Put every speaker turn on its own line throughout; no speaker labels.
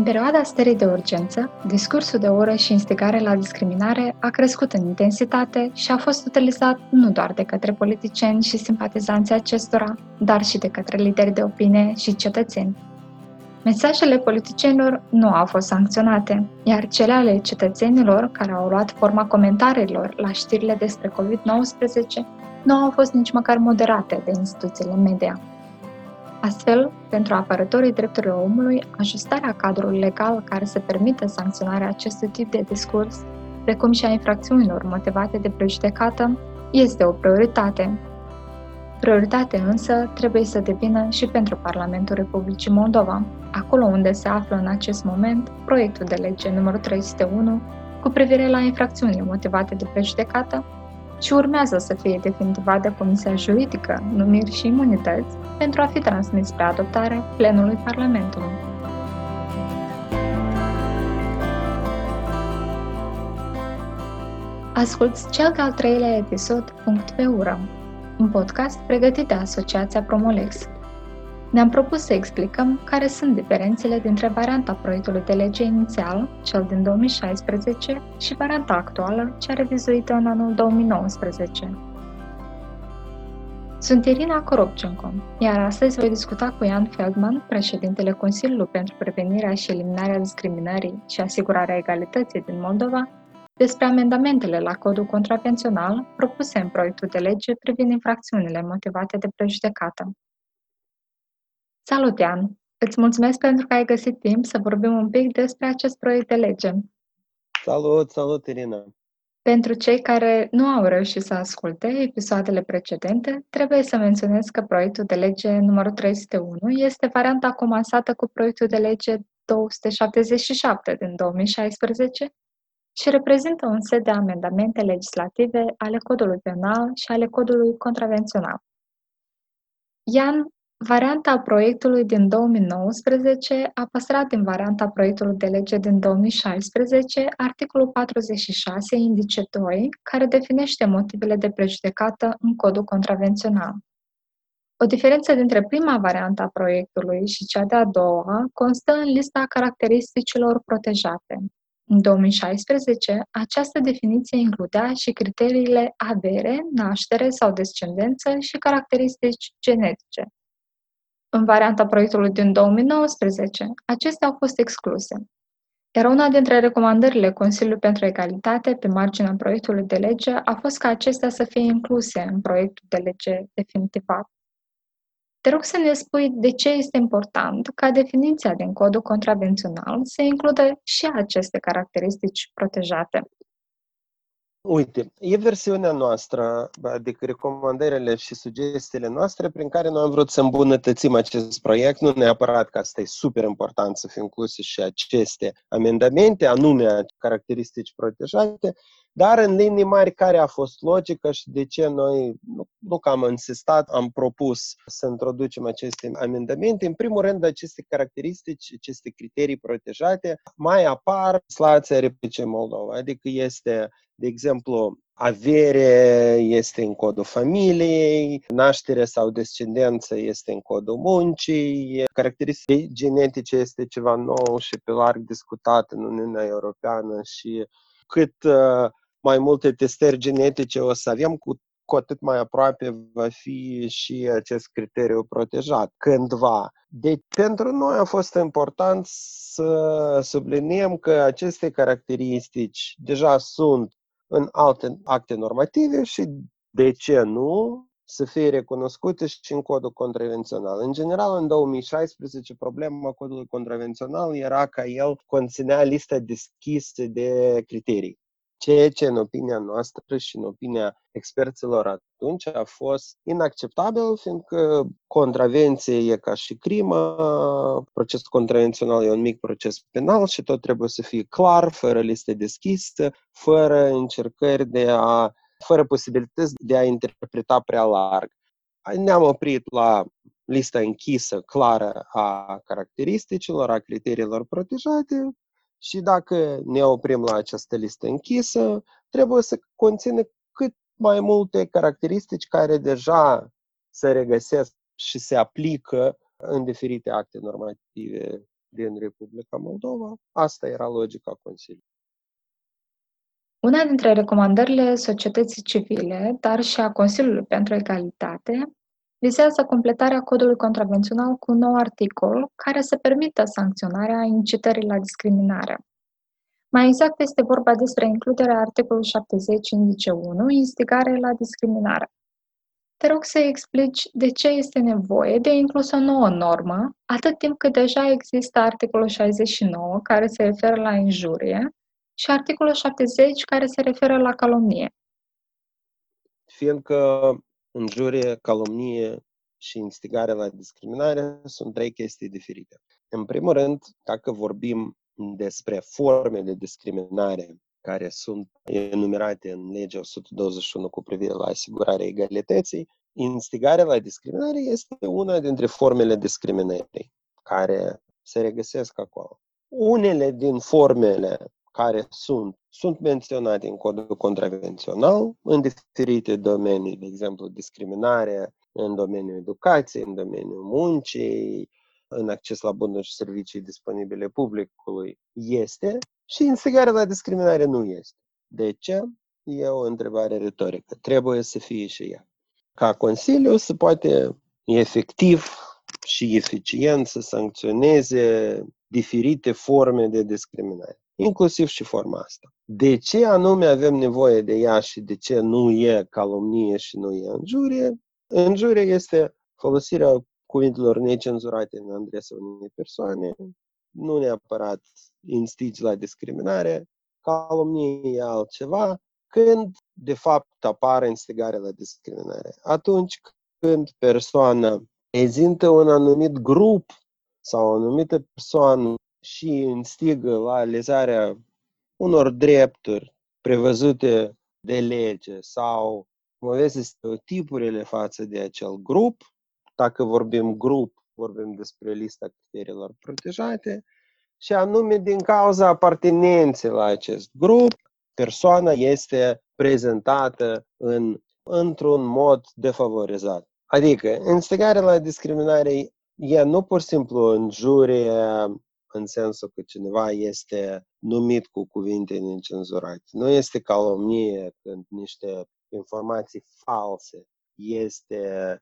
În perioada stării de urgență, discursul de ură și instigare la discriminare a crescut în intensitate și a fost utilizat nu doar de către politicieni și simpatizanții acestora, dar și de către lideri de opinie și cetățeni. Mesajele politicienilor nu au fost sancționate, iar cele ale cetățenilor care au luat forma comentariilor la știrile despre COVID-19 nu au fost nici măcar moderate de instituțiile media. Astfel, pentru apărătorii drepturilor omului, ajustarea cadrului legal care să permită sancționarea acestui tip de discurs, precum și a infracțiunilor motivate de prejudecată, este o prioritate. Prioritate însă trebuie să devină și pentru Parlamentul Republicii Moldova, acolo unde se află în acest moment proiectul de lege numărul 301 cu privire la infracțiunile motivate de prejudecată și urmează să fie definitivat de Comisia Juridică, Numiri și Imunități pentru a fi transmis spre adoptare plenului Parlamentului. Asculți cel de-al treilea episod Punct pe ură, un podcast pregătit de Asociația Promolex, ne-am propus să explicăm care sunt diferențele dintre varianta proiectului de lege inițial, cel din 2016, și varianta actuală, cea revizuită în anul 2019. Sunt Irina Koropchenko, iar astăzi voi discuta cu Ian Feldman, președintele Consiliului pentru Prevenirea și Eliminarea Discriminării și Asigurarea Egalității din Moldova, despre amendamentele la codul contravențional propuse în proiectul de lege privind infracțiunile motivate de prejudecată. Salut, Ian! Îți mulțumesc pentru că ai găsit timp să vorbim un pic despre acest proiect de lege.
Salut, salut, Irina!
Pentru cei care nu au reușit să asculte episoadele precedente, trebuie să menționez că proiectul de lege numărul 301 este varianta comasată cu proiectul de lege 277 din 2016 și reprezintă un set de amendamente legislative ale codului penal și ale codului contravențional. Ian, Varianta proiectului din 2019 a păstrat din varianta proiectului de lege din 2016 articolul 46, indice 2, care definește motivele de prejudecată în codul contravențional. O diferență dintre prima variantă a proiectului și cea de-a doua constă în lista caracteristicilor protejate. În 2016, această definiție includea și criteriile avere, naștere sau descendență și caracteristici genetice. În varianta proiectului din 2019, acestea au fost excluse. Iar una dintre recomandările Consiliului pentru Egalitate pe marginea proiectului de lege a fost ca acestea să fie incluse în proiectul de lege definitivat. Te rog să ne spui de ce este important ca definiția din codul contravențional să includă și aceste caracteristici protejate.
Uite, e versiunea noastră, adică recomandările și sugestiile noastre prin care noi am vrut să îmbunătățim acest proiect, nu neapărat că asta e super important să fie incluse și aceste amendamente, anume caracteristici protejate, dar în linii mari care a fost logica și de ce noi, nu, nu că am insistat, am propus să introducem aceste amendamente. În primul rând, aceste caracteristici, aceste criterii protejate mai apar în legislația Republicii Moldova, adică este de exemplu, avere este în codul familiei, naștere sau descendență este în codul muncii, caracteristici genetice este ceva nou și pe larg discutat în Uniunea Europeană și cât uh, mai multe testări genetice o să avem, cu, cu atât mai aproape va fi și acest criteriu protejat cândva. Deci, pentru noi a fost important să subliniem că aceste caracteristici deja sunt în alte acte normative și, de ce nu, să fie recunoscute și în codul contravențional. În general, în 2016, problema codului contravențional era că el conținea lista deschisă de criterii. Ceea ce, în opinia noastră și în opinia experților atunci, a fost inacceptabil, fiindcă contravenție e ca și crimă, procesul contravențional e un mic proces penal și tot trebuie să fie clar, fără liste deschise, fără încercări de a, fără posibilități de a interpreta prea larg. Ne-am oprit la lista închisă, clară a caracteristicilor, a criteriilor protejate, și dacă ne oprim la această listă închisă, trebuie să conțină cât mai multe caracteristici care deja se regăsesc și se aplică în diferite acte normative din Republica Moldova. Asta era logica Consiliului.
Una dintre recomandările societății civile, dar și a Consiliului pentru Egalitate, vizează completarea codului contravențional cu un nou articol care să permită sancționarea incitării la discriminare. Mai exact este vorba despre includerea articolului 70 indice 1, instigare la discriminare. Te rog să explici de ce este nevoie de inclus o nouă normă, atât timp cât deja există articolul 69, care se referă la injurie, și articolul 70, care se referă la calomnie.
Fiindcă injurie, calomnie și instigare la discriminare sunt trei chestii diferite. În primul rând, dacă vorbim despre forme de discriminare care sunt enumerate în legea 121 cu privire la asigurarea egalității, instigarea la discriminare este una dintre formele discriminării care se regăsesc acolo. Unele din formele care sunt, sunt menționate în codul contravențional în diferite domenii, de exemplu discriminare în domeniul educației, în domeniul muncii, în acces la bunuri și servicii disponibile publicului este și instigarea la discriminare nu este. De ce? E o întrebare retorică. Trebuie să fie și ea. Ca Consiliu se poate efectiv și eficient să sancționeze diferite forme de discriminare, inclusiv și forma asta. De ce anume avem nevoie de ea și de ce nu e calomnie și nu e injurie? Injurie este folosirea cuvintelor necenzurate în adresa unei persoane, nu neapărat instigi la discriminare, calomnie e altceva, când de fapt apare instigare la discriminare. Atunci când persoana prezintă un anumit grup sau o anumită persoană și instigă la lezarea unor drepturi prevăzute de lege sau promoveze stereotipurile față de acel grup, dacă vorbim grup, vorbim despre lista criteriilor protejate, și anume din cauza apartenenței la acest grup, persoana este prezentată în, într-un mod defavorizat. Adică, instigarea la discriminare e nu pur și simplu injurie în sensul că cineva este numit cu cuvinte necenzurate. Nu este calomnie când niște informații false este,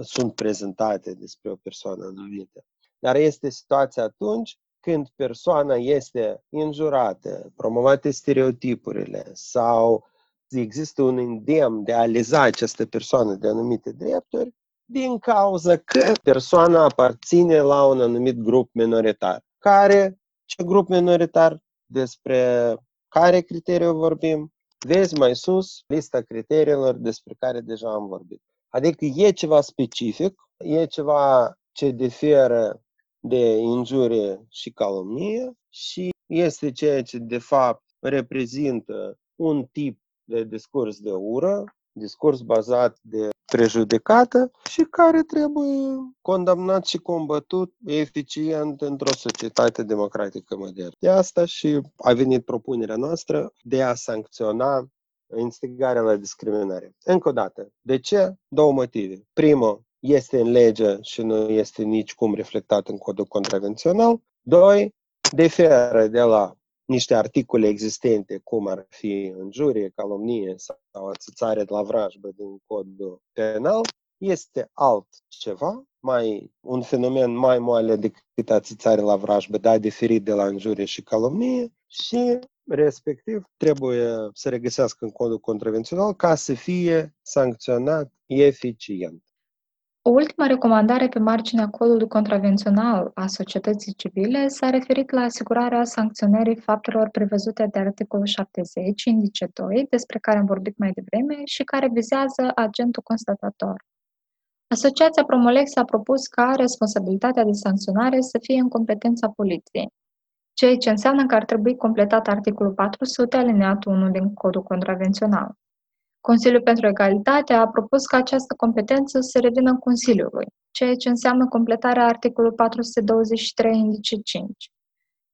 sunt prezentate despre o persoană anumită. Dar este situația atunci când persoana este injurată, promovate stereotipurile sau există un îndemn de a leza această persoană de anumite drepturi, din cauza că persoana aparține la un anumit grup minoritar. Care, ce grup minoritar, despre care criteriu vorbim, vezi mai sus lista criteriilor despre care deja am vorbit. Adică e ceva specific, e ceva ce diferă de injurie și calomnie și este ceea ce de fapt reprezintă un tip de discurs de ură, discurs bazat de prejudecată și care trebuie condamnat și combătut eficient într-o societate democratică modernă. De asta și a venit propunerea noastră de a sancționa instigarea la discriminare. Încă o dată, de ce? Două motive. Primul, este în lege și nu este nici cum reflectat în codul contravențional. Doi, diferă de la niște articole existente, cum ar fi înjurie, calomnie sau ațățare de la vrajbă din codul penal, este altceva, mai, un fenomen mai moale decât ațățare la vrajbă, dar diferit de la înjurie și calomnie și respectiv trebuie să regăsească în codul contravențional ca să fie sancționat eficient.
O ultimă recomandare pe marginea codului contravențional a societății civile s-a referit la asigurarea sancționării faptelor prevăzute de articolul 70, indice 2, despre care am vorbit mai devreme și care vizează agentul constatator. Asociația Promolex a propus ca responsabilitatea de sancționare să fie în competența poliției, ceea ce înseamnă că ar trebui completat articolul 400 alineatul 1 din codul contravențional. Consiliul pentru Egalitate a propus ca această competență să revină Consiliului, ceea ce înseamnă completarea articolului 423 indice 5.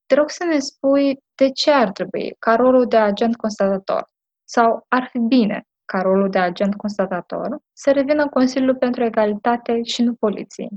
Te rog să ne spui de ce ar trebui ca rolul de agent constatator sau ar fi bine ca rolul de agent constatator să revină Consiliul pentru Egalitate și nu poliției.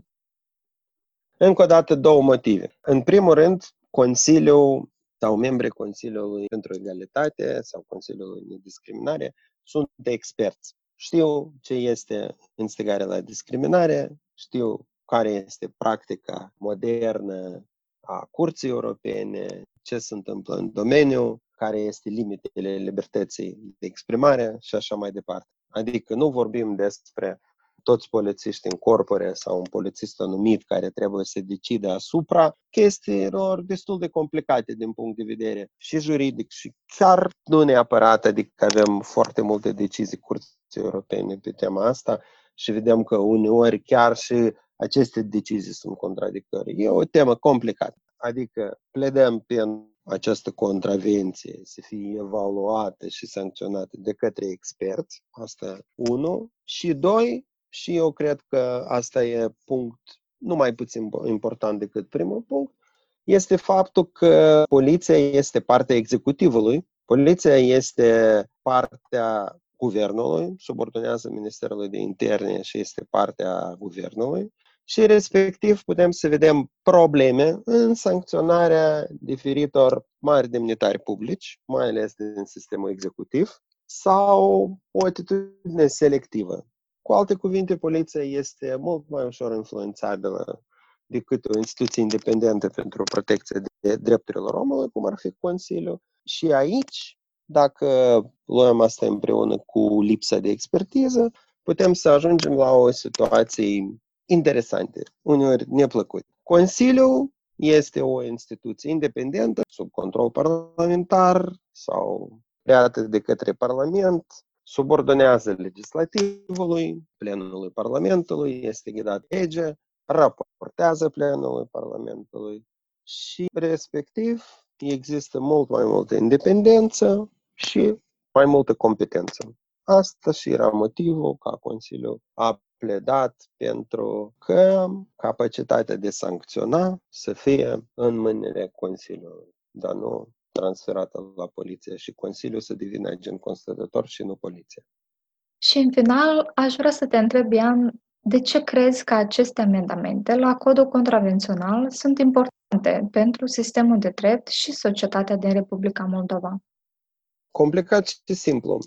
Încă o dată, două motive. În primul rând, Consiliul sau membrii Consiliului pentru Egalitate sau Consiliului de Discriminare sunt de experți. Știu ce este instigarea la discriminare, știu care este practica modernă a Curții Europene, ce se întâmplă în domeniu, care este limitele libertății de exprimare și așa mai departe. Adică nu vorbim despre toți polițiști în corpore sau un polițist anumit care trebuie să decide asupra chestiilor destul de complicate din punct de vedere și juridic și chiar nu neapărat, adică avem foarte multe decizii curții europene pe tema asta și vedem că uneori chiar și aceste decizii sunt contradictorii. E o temă complicată. Adică pledăm pentru această contravenție să fie evaluată și sancționată de către experți, asta unu, și doi, și eu cred că asta e punct nu mai puțin important decât primul punct, este faptul că poliția este partea executivului, poliția este partea guvernului, subordonează Ministerului de Interne și este partea guvernului și respectiv putem să vedem probleme în sancționarea diferitor mari demnitari publici, mai ales din sistemul executiv, sau o atitudine selectivă. Cu alte cuvinte, poliția este mult mai ușor influențabilă decât o instituție independentă pentru protecția de drepturilor omului, cum ar fi Consiliul. Și aici, dacă luăm asta împreună cu lipsa de expertiză, putem să ajungem la o situație interesante, uneori neplăcute. Consiliul este o instituție independentă, sub control parlamentar sau creată de către Parlament, subordonează legislativului, plenului Parlamentului, este ghidat lege, raportează plenului Parlamentului și, respectiv, există mult mai multă independență și mai multă competență. Asta și era motivul ca Consiliul a pledat pentru că capacitatea de sancționa să fie în mâinile Consiliului, dar nu transferată la poliție și Consiliul să devină agent constatător și nu poliție.
Și în final, aș vrea să te întreb, Ian, de ce crezi că aceste amendamente la codul contravențional sunt importante pentru sistemul de drept și societatea din Republica Moldova?
Complicat și simplu.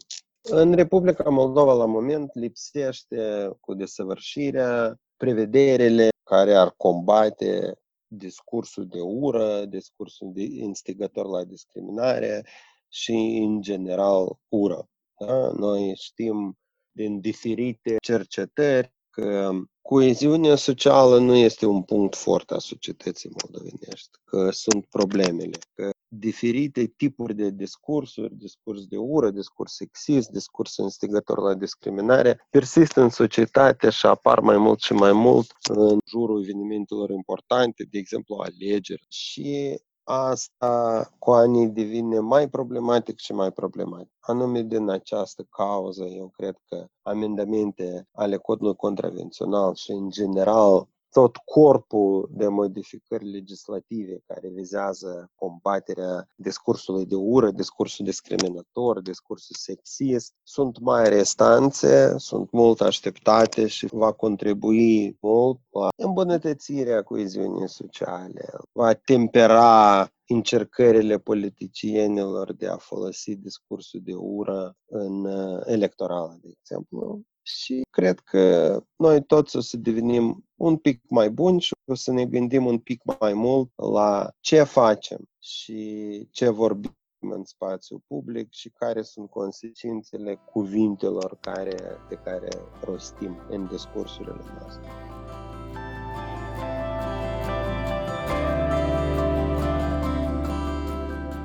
În Republica Moldova, la moment, lipsește cu desăvârșirea prevederile care ar combate discursul de ură, discursul de instigator la discriminare și, în general, ură. Da? Noi știm din diferite cercetări că coeziunea socială nu este un punct foarte a societății moldovenești, că sunt problemele, că diferite tipuri de discursuri, discurs de ură, discurs sexist, discurs instigător la discriminare, persistă în societate și apar mai mult și mai mult în jurul evenimentelor importante, de exemplu alegeri. Și asta cu anii devine mai problematic și mai problematic. Anume din această cauză, eu cred că amendamente ale codului contravențional și în general tot corpul de modificări legislative care vizează combaterea discursului de ură, discursul discriminator, discursul sexist, sunt mai restanțe, sunt mult așteptate și va contribui mult la îmbunătățirea coeziunii sociale, va tempera încercările politicienilor de a folosi discursul de ură în uh, electoral, de exemplu, și cred că noi toți o să devenim un pic mai buni și o să ne gândim un pic mai mult la ce facem și ce vorbim în spațiu public și care sunt consecințele cuvintelor care, pe care rostim în discursurile noastre.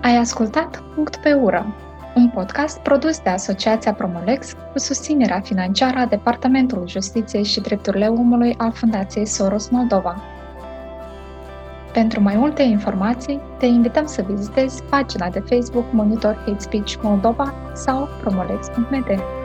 Ai ascultat Punct pe ură, un podcast produs de Asociația Promolex cu susținerea financiară a Departamentului Justiției și Drepturile Omului al Fundației Soros Moldova. Pentru mai multe informații, te invităm să vizitezi pagina de Facebook Monitor Hate Speech Moldova sau promolex.md.